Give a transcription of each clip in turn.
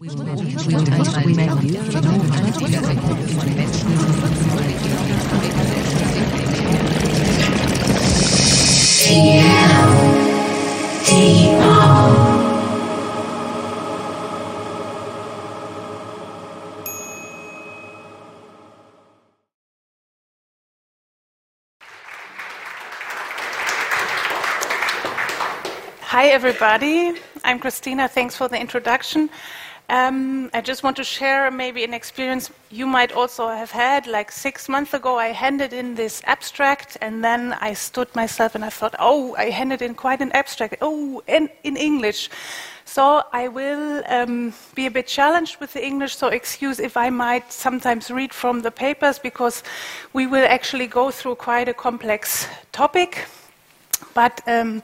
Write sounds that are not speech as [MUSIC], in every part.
Hi, everybody. I'm Christina. Thanks for the introduction. Um, I just want to share maybe an experience you might also have had. Like six months ago, I handed in this abstract, and then I stood myself and I thought, oh, I handed in quite an abstract. Oh, in, in English. So I will um, be a bit challenged with the English, so excuse if I might sometimes read from the papers because we will actually go through quite a complex topic. But um,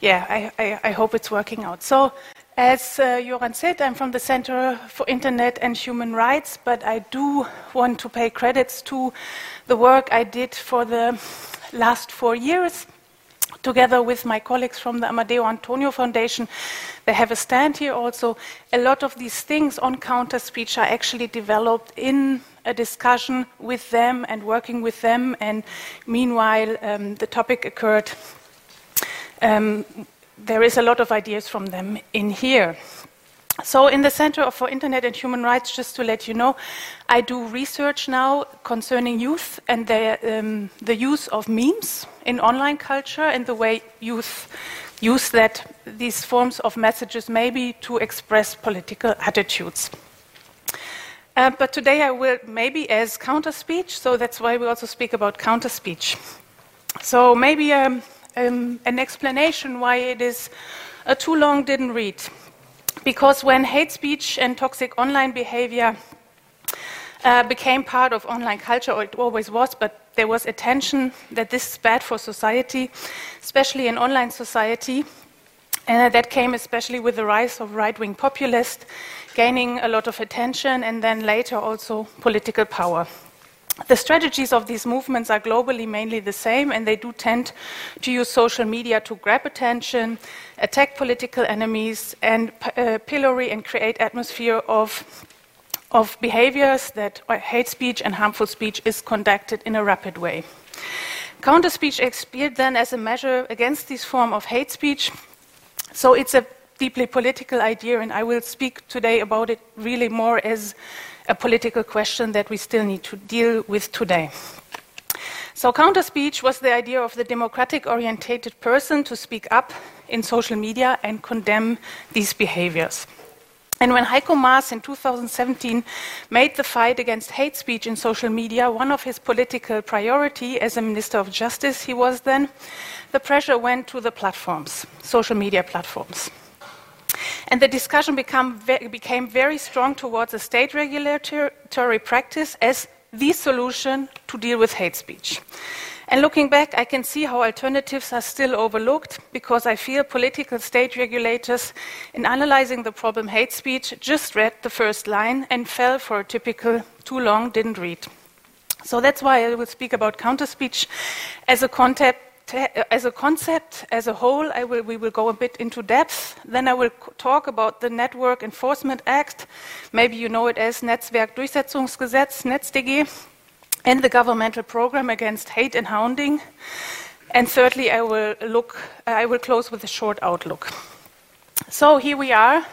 yeah, I, I, I, hope it's working out. So, as uh, Joran said, I'm from the Center for Internet and Human Rights, but I do want to pay credits to the work I did for the last four years. Together with my colleagues from the Amadeu Antonio Foundation, they have a stand here also. A lot of these things on counter speech are actually developed in a discussion with them and working with them, and meanwhile, um, the topic occurred um, there is a lot of ideas from them in here. So, in the Center for Internet and Human Rights, just to let you know, I do research now concerning youth and the, um, the use of memes in online culture and the way youth use that, these forms of messages maybe to express political attitudes. Uh, but today I will maybe as counter speech, so that's why we also speak about counter speech. So maybe um, um, an explanation why it is a too long didn't read. Because when hate speech and toxic online behavior uh, became part of online culture, or it always was, but there was attention that this is bad for society, especially in online society. And that came especially with the rise of right wing populists, gaining a lot of attention, and then later also political power. The strategies of these movements are globally mainly the same, and they do tend to use social media to grab attention, attack political enemies, and uh, pillory and create atmosphere of, of behaviors that hate speech and harmful speech is conducted in a rapid way. Counter speech appeared then as a measure against this form of hate speech. So it's a deeply political idea, and I will speak today about it really more as a political question that we still need to deal with today. So, counter speech was the idea of the democratic orientated person to speak up in social media and condemn these behaviors. And when Heiko Maas in 2017 made the fight against hate speech in social media one of his political priority as a Minister of Justice, he was then, the pressure went to the platforms, social media platforms. And the discussion ve became very strong towards a state regulatory practice as the solution to deal with hate speech. And looking back, I can see how alternatives are still overlooked because I feel political state regulators, in analyzing the problem hate speech, just read the first line and fell for a typical too long, didn't read. So that's why I will speak about counter speech as a concept as a concept, as a whole, will, we will go a bit into depth. Then I will talk about the Network Enforcement Act. Maybe you know it as Netzwerkdurchsetzungsgesetz, NetzDG, and the governmental program against hate and hounding. And thirdly, I will look. I will close with a short outlook. So here we are.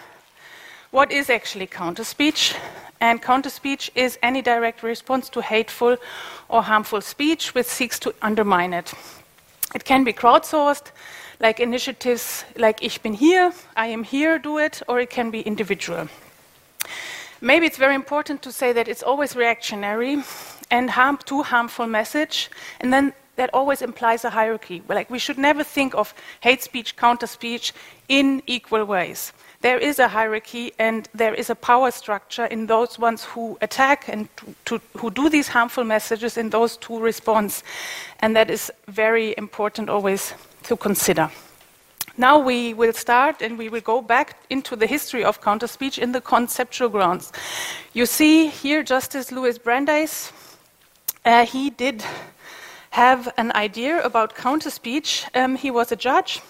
What is actually counter speech? And counter speech is any direct response to hateful or harmful speech which seeks to undermine it. It can be crowdsourced, like initiatives like Ich bin hier, I am here, do it, or it can be individual. Maybe it's very important to say that it's always reactionary and harm, too harmful message, and then that always implies a hierarchy. Like we should never think of hate speech, counter speech in equal ways. There is a hierarchy and there is a power structure in those ones who attack and to, who do these harmful messages in those two response. And that is very important always to consider. Now we will start and we will go back into the history of counter speech in the conceptual grounds. You see here Justice Louis Brandeis. Uh, he did have an idea about counter speech. Um, he was a judge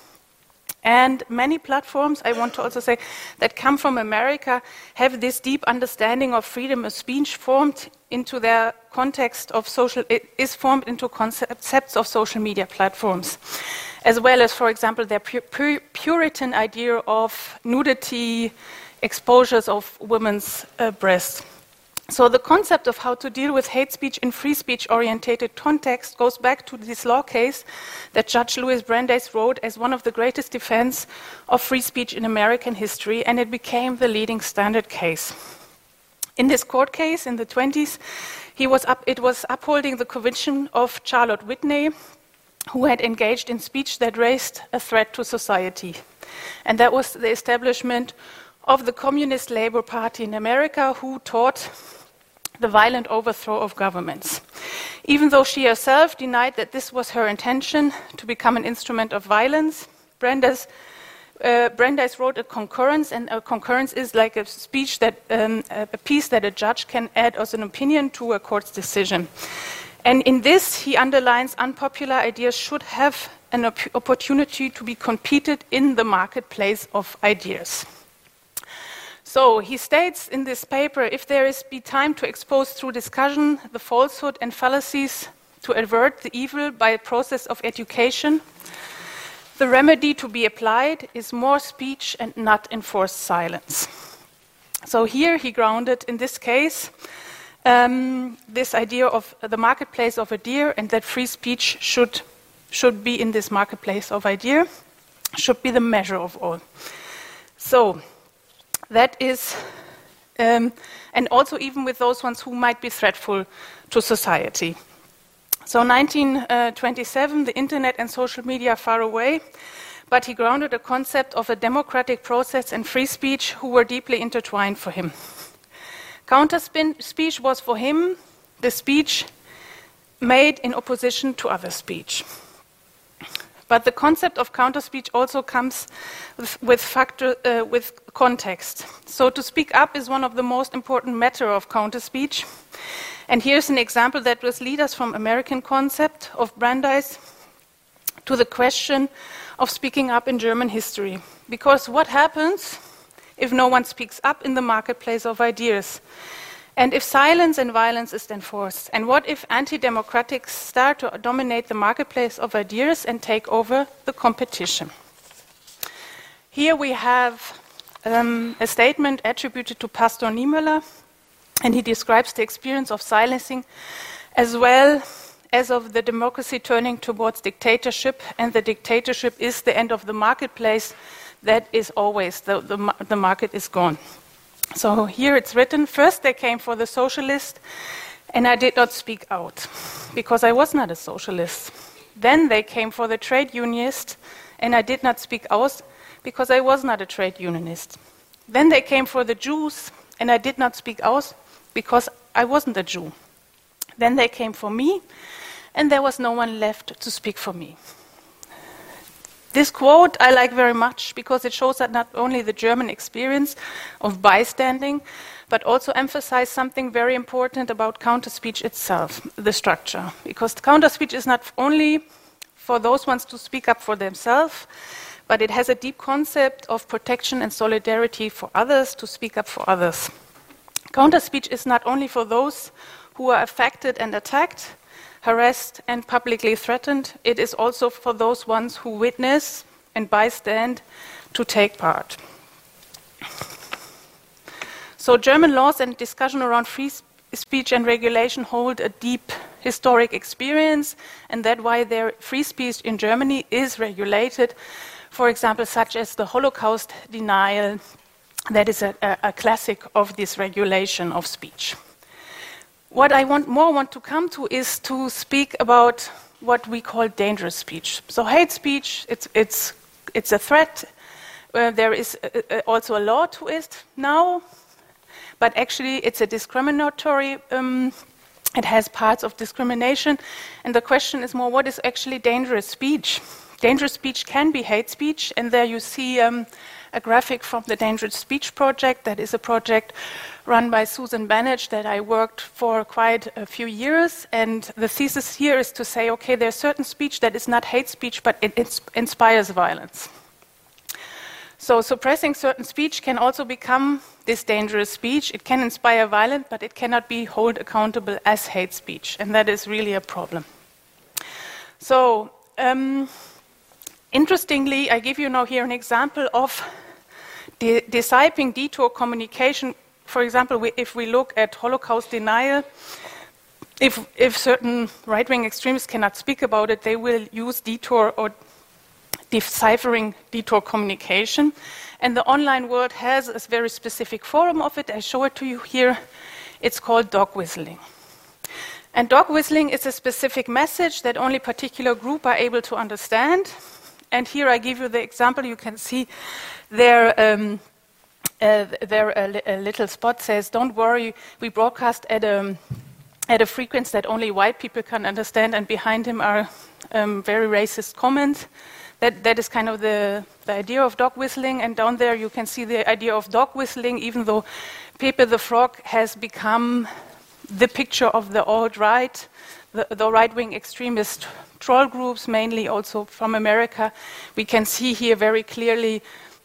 And many platforms, I want to also say, that come from America have this deep understanding of freedom of speech formed into their context of social, is formed into concepts of social media platforms, as well as, for example, their Puritan idea of nudity, exposures of women's uh, breasts. So the concept of how to deal with hate speech in free speech orientated context goes back to this law case that Judge Louis Brandeis wrote as one of the greatest defense of free speech in American history, and it became the leading standard case. In this court case in the 20s, he was up, it was upholding the conviction of Charlotte Whitney, who had engaged in speech that raised a threat to society. And that was the establishment of the Communist Labor Party in America, who taught the violent overthrow of governments. Even though she herself denied that this was her intention to become an instrument of violence, Brandeis, uh, Brandeis wrote a concurrence, and a concurrence is like a speech that um, a piece that a judge can add as an opinion to a court's decision. And in this, he underlines unpopular ideas should have an op opportunity to be competed in the marketplace of ideas. So he states in this paper if there is be time to expose through discussion the falsehood and fallacies to avert the evil by a process of education, the remedy to be applied is more speech and not enforced silence. So here he grounded in this case um, this idea of the marketplace of idea and that free speech should, should be in this marketplace of idea, should be the measure of all. So that is, um, and also even with those ones who might be threatful to society. So 1927, the internet and social media far away, but he grounded a concept of a democratic process and free speech who were deeply intertwined for him. Counter speech was for him the speech made in opposition to other speech. But the concept of counter speech also comes with, with, factor, uh, with context. So to speak up is one of the most important matter of counter speech. And here's an example that was lead us from American concept of Brandeis to the question of speaking up in German history. Because what happens if no one speaks up in the marketplace of ideas? And if silence and violence is enforced, and what if anti democratics start to dominate the marketplace of ideas and take over the competition? Here we have um, a statement attributed to Pastor Niemöller, and he describes the experience of silencing as well as of the democracy turning towards dictatorship, and the dictatorship is the end of the marketplace. That is always the, the, the market is gone. So here it's written first they came for the socialist, and I did not speak out because I was not a socialist. Then they came for the trade unionist, and I did not speak out because I was not a trade unionist. Then they came for the Jews, and I did not speak out because I wasn't a Jew. Then they came for me, and there was no one left to speak for me. This quote I like very much because it shows that not only the German experience of bystanding, but also emphasize something very important about counter speech itself, the structure. Because counter speech is not only for those ones to speak up for themselves, but it has a deep concept of protection and solidarity for others to speak up for others. Counter speech is not only for those who are affected and attacked, harassed, and publicly threatened. It is also for those ones who witness and bystand to take part. So, German laws and discussion around free speech and regulation hold a deep historic experience, and that's why their free speech in Germany is regulated. For example, such as the Holocaust denial, that is a, a, a classic of this regulation of speech. What I want more want to come to is to speak about what we call dangerous speech. So hate speech, it's, it's, it's a threat. Uh, there is uh, uh, also a law to it now, but actually it's a discriminatory, um, it has parts of discrimination. And the question is more, what is actually dangerous speech? Dangerous speech can be hate speech, and there you see um, a graphic from the Dangerous Speech Project. That is a project run by Susan Benesch that I worked for quite a few years. And the thesis here is to say, okay, there's certain speech that is not hate speech, but it inspires violence. So suppressing certain speech can also become this dangerous speech. It can inspire violence, but it cannot be held accountable as hate speech, and that is really a problem. So, um, interestingly, I give you now here an example of de- detour communication. For example, we, if we look at Holocaust denial, if, if certain right wing extremists cannot speak about it, they will use detour or deciphering detour communication. And the online world has a very specific form of it. I show it to you here. It's called dog whistling. And dog whistling is a specific message that only particular group are able to understand. And here I give you the example. You can see there, um, uh, there a, li- a, little spot says, "Don't worry, we broadcast at a at a frequency that only white people can understand." And behind him are um, very racist comments that, that is kind of the, the idea of dog whistling. And down there you can see the idea of dog whistling, even though Pepe the Frog has become the picture of the alt right, the, the right wing extremist troll groups, mainly also from America. We can see here very clearly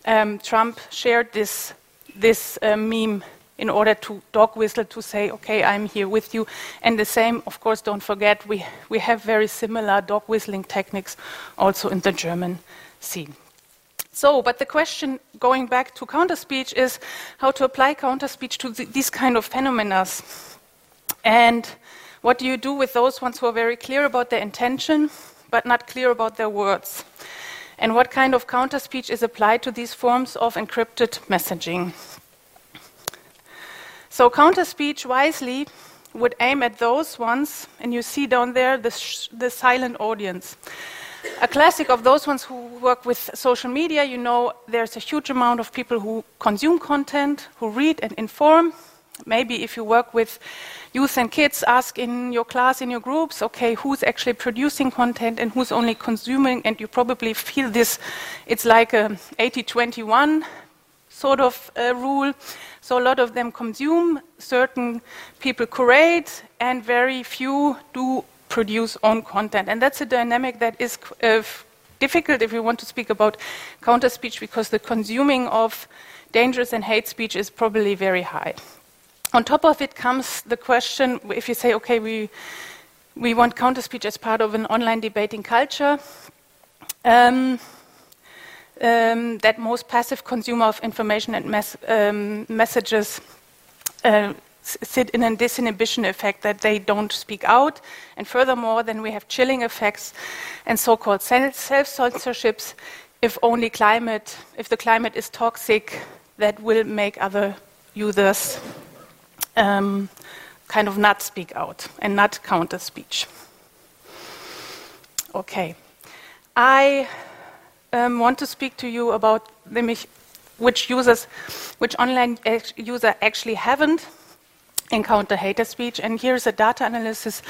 um, Trump shared this, this uh, meme in order to dog whistle to say, okay, I'm here with you. And the same, of course, don't forget, we, we have very similar dog whistling techniques also in the German scene. So, but the question going back to counter speech is how to apply counter speech to th- these kind of phenomena. And what do you do with those ones who are very clear about their intention but not clear about their words? And what kind of counter speech is applied to these forms of encrypted messaging? So, counter speech wisely would aim at those ones, and you see down there the, sh- the silent audience. A classic of those ones who work with social media, you know, there's a huge amount of people who consume content, who read and inform. Maybe if you work with youth and kids, ask in your class, in your groups, okay, who's actually producing content and who's only consuming, and you probably feel this, it's like a 80 21 sort of uh, rule. So a lot of them consume, certain people curate, and very few do produce own content. And that's a dynamic that is uh, difficult if you want to speak about counter speech because the consuming of dangerous and hate speech is probably very high. On top of it comes the question if you say, okay, we, we want counter speech as part of an online debating culture. Um, um, that most passive consumer of information and mes- um, messages uh, sit in a disinhibition effect that they don't speak out. And furthermore, then we have chilling effects and so called self censorships. If only climate, if the climate is toxic, that will make other users um, kind of not speak out and not counter speech. Okay. I um, want to speak to you about which users, which online user actually haven't encountered hater speech. And here's a data analysis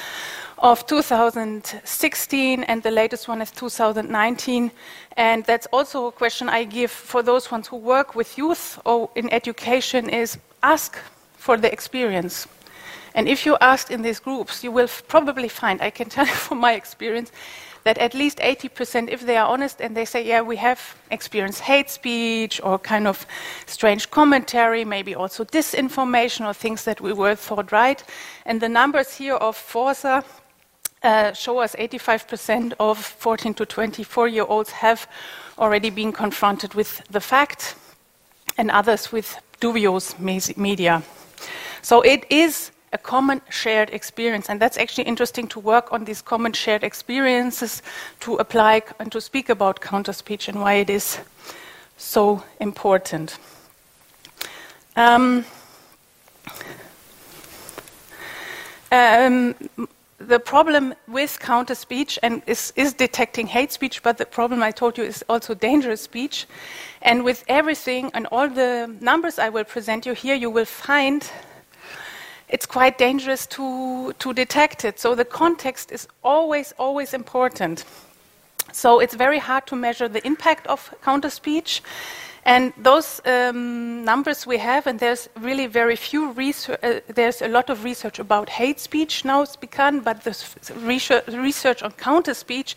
of 2016, and the latest one is 2019. And that's also a question I give for those ones who work with youth or in education: is ask for the experience. And if you ask in these groups, you will probably find, I can [LAUGHS] tell you from my experience, that at least 80%, if they are honest and they say, yeah, we have experienced hate speech or kind of strange commentary, maybe also disinformation or things that we were thought right. And the numbers here of Forsa uh, show us 85% of 14 to 24 year olds have already been confronted with the fact, and others with dubious media. So it is a common shared experience. And that's actually interesting to work on these common shared experiences to apply and to speak about counter speech and why it is so important. Um, um, the problem with counter speech and is, is, detecting hate speech, but the problem I told you is also dangerous speech. And with everything and all the numbers I will present you here, you will find it's quite dangerous to, to detect it. So the context is always, always important. So it's very hard to measure the impact of counter speech. And those um, numbers we have, and there's really very few research, uh, there's a lot of research about hate speech now begun, but the research, research on counter speech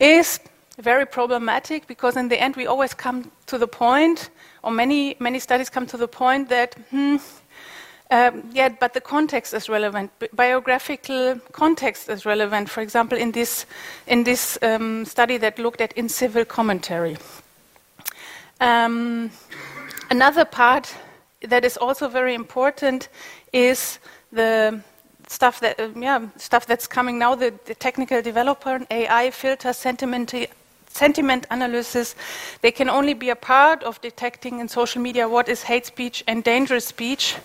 is very problematic because in the end we always come to the point, or many many studies come to the point that hmm, um, but the context is relevant. Bi- biographical context is relevant. For example, in this in this um, study that looked at in civil commentary. Um, another part that is also very important is the stuff that uh, yeah stuff that's coming now the, the technical developer AI filter sentiment sentiment analysis they can only be a part of detecting in social media what is hate speech and dangerous speech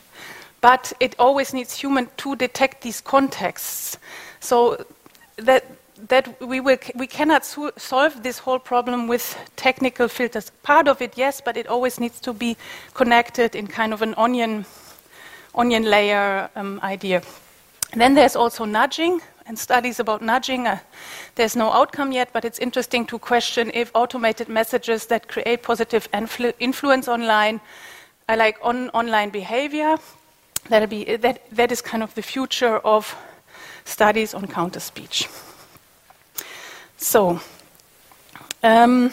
but it always needs human to detect these contexts so that that we, will, we cannot su- solve this whole problem with technical filters. Part of it, yes, but it always needs to be connected in kind of an onion, onion layer um, idea. Then there's also nudging and studies about nudging. Uh, there's no outcome yet, but it's interesting to question if automated messages that create positive influ- influence online are like on online behavior. That'll be, that, that is kind of the future of studies on counter speech. So, um,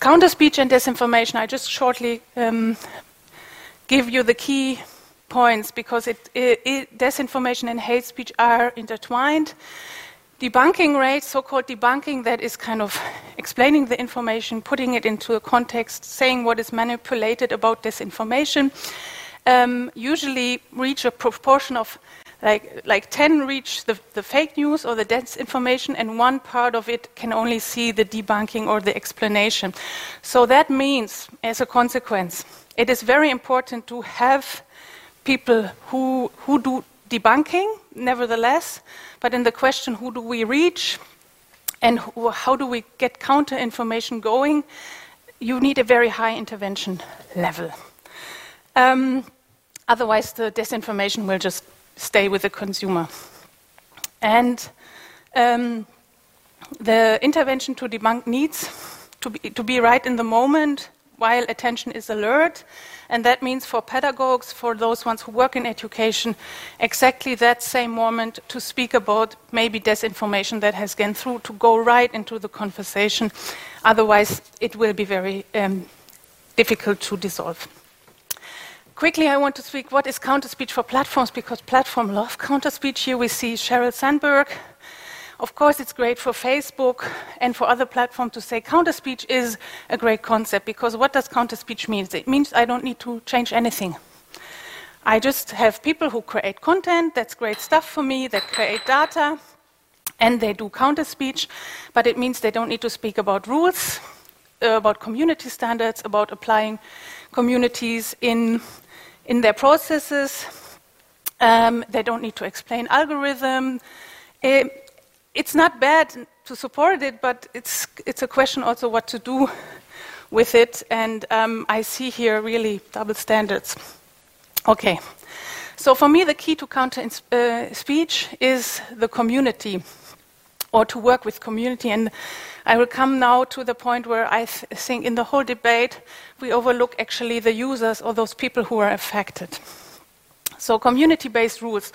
counter speech and disinformation, I just shortly um, give you the key points because it, it, it, disinformation and hate speech are intertwined. Debunking rates, so called debunking, that is kind of explaining the information, putting it into a context, saying what is manipulated about disinformation, um, usually reach a proportion of like, like 10 reach the, the fake news or the disinformation, and one part of it can only see the debunking or the explanation. So that means, as a consequence, it is very important to have people who, who do debunking, nevertheless, but in the question, who do we reach and who, how do we get counter information going, you need a very high intervention level. Um, otherwise, the disinformation will just stay with the consumer. And um, the intervention to debunk needs to be, to be right in the moment while attention is alert. And that means for pedagogues, for those ones who work in education, exactly that same moment to speak about maybe disinformation that has gone through, to go right into the conversation. Otherwise, it will be very um, difficult to dissolve. Quickly, I want to speak what is counter speech for platforms because platforms love counter speech. Here we see Sheryl Sandberg. Of course, it's great for Facebook and for other platforms to say counter speech is a great concept because what does counter speech mean? It means I don't need to change anything. I just have people who create content, that's great stuff for me, that create data, and they do counter speech, but it means they don't need to speak about rules, uh, about community standards, about applying communities in in their processes. Um, they don't need to explain algorithm. It, it's not bad to support it, but it's, it's a question also what to do [LAUGHS] with it. And um, I see here really double standards. Okay. So for me, the key to counter uh, speech is the community or to work with community. And I will come now to the point where I th- think in the whole debate we overlook actually the users or those people who are affected. So community-based rules.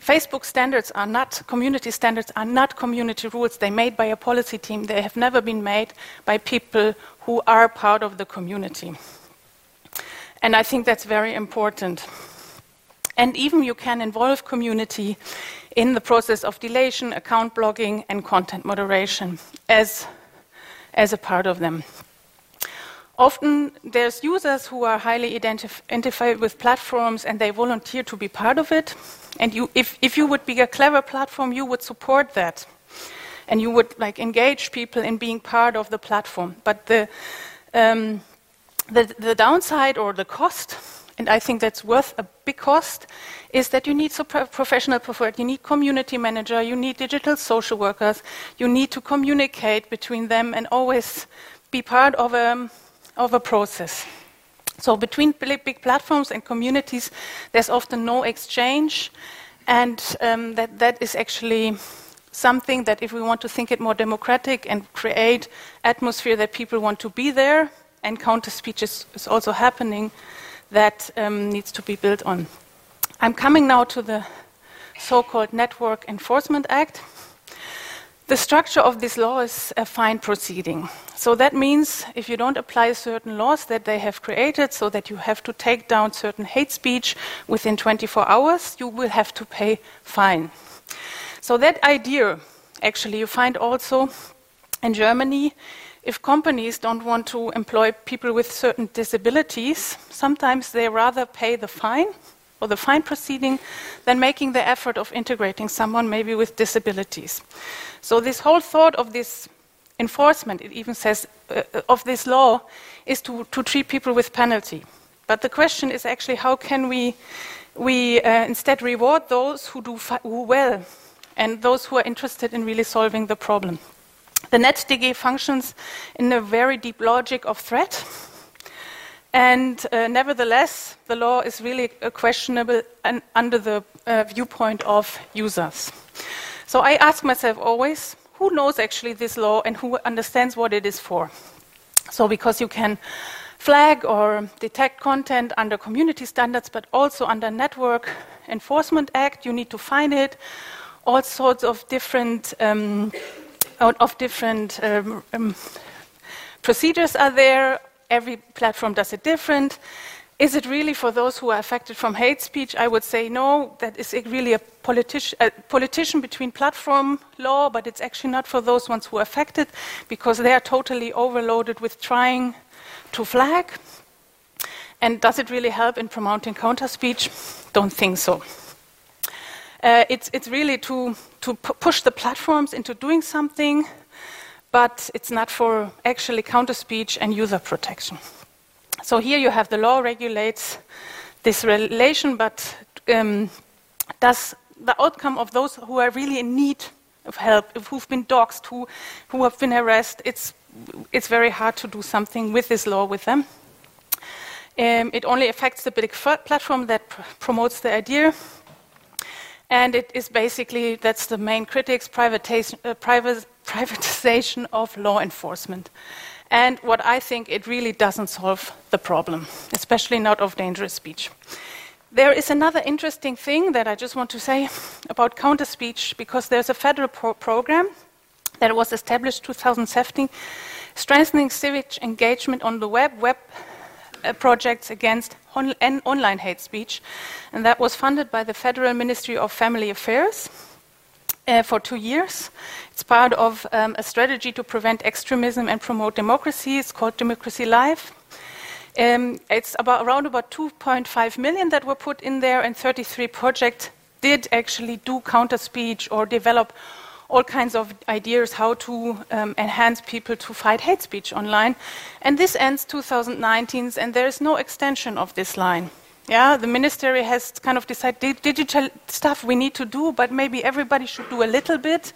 Facebook standards are not, community standards are not community rules. They're made by a policy team. They have never been made by people who are part of the community. And I think that's very important. And even you can involve community in the process of deletion, account blocking, and content moderation as, as a part of them. Often there's users who are highly identif- identified with platforms and they volunteer to be part of it. And you, if, if you would be a clever platform, you would support that. And you would like engage people in being part of the platform. But the, um, the, the downside or the cost and I think that's worth a big cost, is that you need professional support, You need community manager, you need digital social workers, you need to communicate between them and always be part of a, of a process. So between big platforms and communities, there's often no exchange, and um, that, that is actually something that if we want to think it more democratic and create atmosphere that people want to be there, and counter speech is, is also happening, that um, needs to be built on. I'm coming now to the so called Network Enforcement Act. The structure of this law is a fine proceeding. So that means if you don't apply certain laws that they have created, so that you have to take down certain hate speech within 24 hours, you will have to pay fine. So that idea, actually, you find also in Germany. If companies don't want to employ people with certain disabilities, sometimes they rather pay the fine or the fine proceeding than making the effort of integrating someone maybe with disabilities. So, this whole thought of this enforcement, it even says, uh, of this law is to, to treat people with penalty. But the question is actually how can we, we uh, instead reward those who do who well and those who are interested in really solving the problem? The NetzDG functions in a very deep logic of threat. And uh, nevertheless, the law is really questionable under the uh, viewpoint of users. So I ask myself always, who knows actually this law and who understands what it is for? So because you can flag or detect content under community standards, but also under Network Enforcement Act, you need to find it. All sorts of different um, of different um, um, procedures are there. Every platform does it different. Is it really for those who are affected from hate speech? I would say no, that is really a, a politician between platform law, but it's actually not for those ones who are affected because they are totally overloaded with trying to flag. And does it really help in promoting counter speech? Don't think so. Uh, it's, it's, really to, to push the platforms into doing something, but it's not for actually counter speech and user protection. So here you have the law regulates this relation, but um, does the outcome of those who are really in need of help, who've been doxxed, who, who have been harassed, it's, it's very hard to do something with this law with them. Um, it only affects the big platform that pr promotes the idea. And it is basically, that's the main critics, privatization, uh, [LAUGHS] privatization of law enforcement. And what I think it really doesn't solve the problem, especially not of dangerous speech. There is another interesting thing that I just want to say about counter speech because there's a federal pro program that was established 2017 strengthening civic engagement on the web, web uh, projects against on online hate speech, and that was funded by the Federal Ministry of Family Affairs uh, for two years. It's part of um, a strategy to prevent extremism and promote democracy. It's called Democracy Live. Um, it's about around about 2.5 million that were put in there, and 33 projects did actually do counter speech or develop all kinds of ideas how to um, enhance people to fight hate speech online. And this ends 2019, and there is no extension of this line. Yeah, the ministry has kind of decided digital stuff we need to do, but maybe everybody should do a little bit.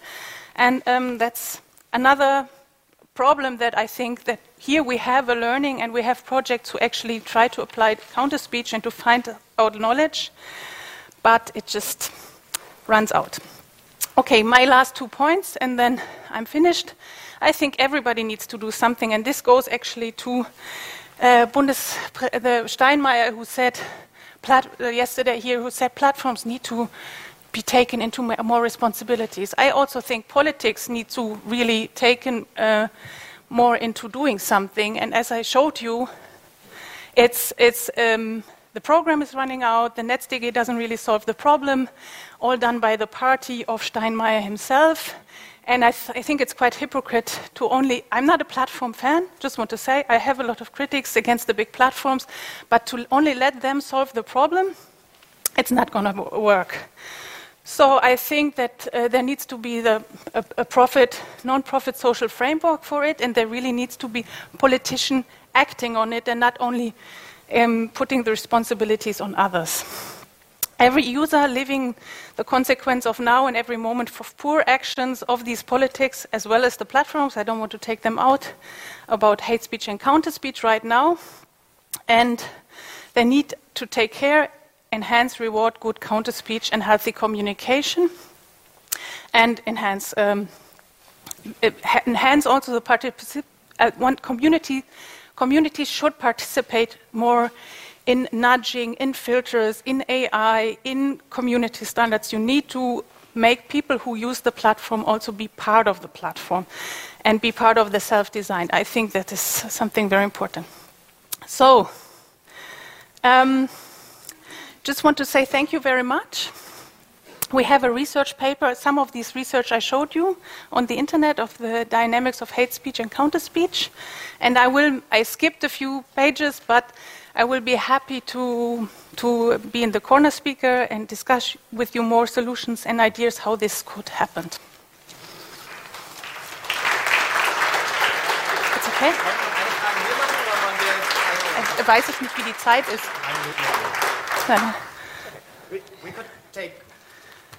And um, that's another problem that I think that here we have a learning and we have projects who actually try to apply counter speech and to find out knowledge, but it just runs out. Okay, my last two points, and then I'm finished. I think everybody needs to do something, and this goes actually to uh, Bundes the Steinmeier, who said uh, yesterday here, who said platforms need to be taken into more responsibilities. I also think politics need to really taken uh, more into doing something. And as I showed you, it's it's. Um, the program is running out, the NetzDG doesn't really solve the problem, all done by the party of Steinmeier himself. And I, th- I, think it's quite hypocrite to only. I'm not a platform fan, just want to say. I have a lot of critics against the big platforms, but to only let them solve the problem, it's not going to work. So I think that uh, there needs to be the, a, a profit, non-profit social framework for it, and there really needs to be politician acting on it and not only um, putting the responsibilities on others. Every user living the consequence of now and every moment for poor actions of these politics, as well as the platforms, I don't want to take them out, about hate speech and counter speech right now. And they need to take care, enhance, reward good counter speech and healthy communication, and enhance, um, enhance also the participation. Uh, community communities should participate more in nudging, in filters, in AI, in community standards. You need to make people who use the platform also be part of the platform and be part of the self design. I think that is something very important. So, um, just want to say thank you very much. We have a research paper, some of these research I showed you on the internet of the dynamics of hate speech and counter speech. And I will, I skipped a few pages, but I will be happy to, to be in the corner speaker and discuss with you more solutions and ideas how this could happen. It's okay? Ich weiß ich nicht, wie die Zeit ist. We could take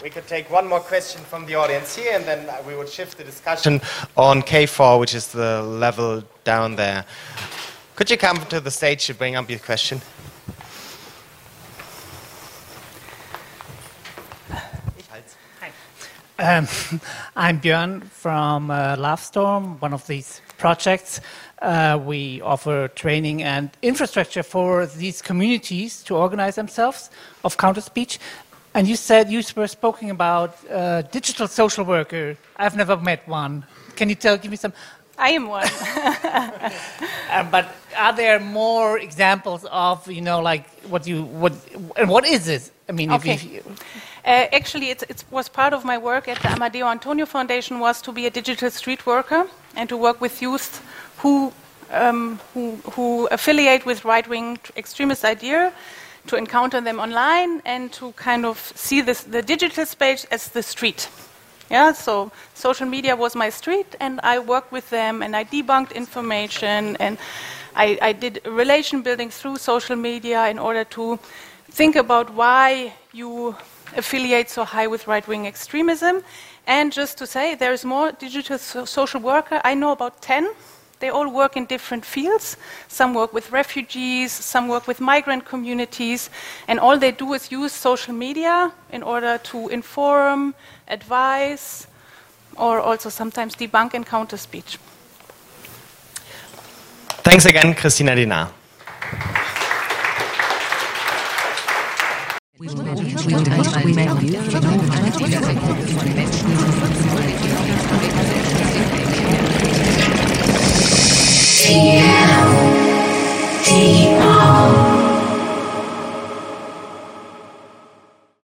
we could take one more question from the audience here, and then we would shift the discussion on K4, which is the level down there. Could you come to the stage to bring up your question? Um, I'm Björn from uh, LoveStorm, one of these projects. Uh, we offer training and infrastructure for these communities to organize themselves of counter speech. And you said you were speaking about uh, digital social worker. I've never met one. Can you tell, give me some? I am one. [LAUGHS] uh, but are there more examples of, you know, like what you, what, and what is this? I mean, okay. if you, uh, actually, it, it, was part of my work at the Amadeu Antonio Foundation was to be a digital street worker and to work with youth who, um, who, who affiliate with right-wing extremist idea to encounter them online and to kind of see this, the digital space as the street. Yeah, so social media was my street, and I worked with them, and I debunked information, and I, I did relation building through social media in order to think about why you affiliate so high with right-wing extremism. And just to say, there is more digital so social worker. I know about 10 they all work in different fields. Some work with refugees, some work with migrant communities, and all they do is use social media in order to inform, advise, or also sometimes debunk and counter speech. Thanks again, Christina Dinar. Te.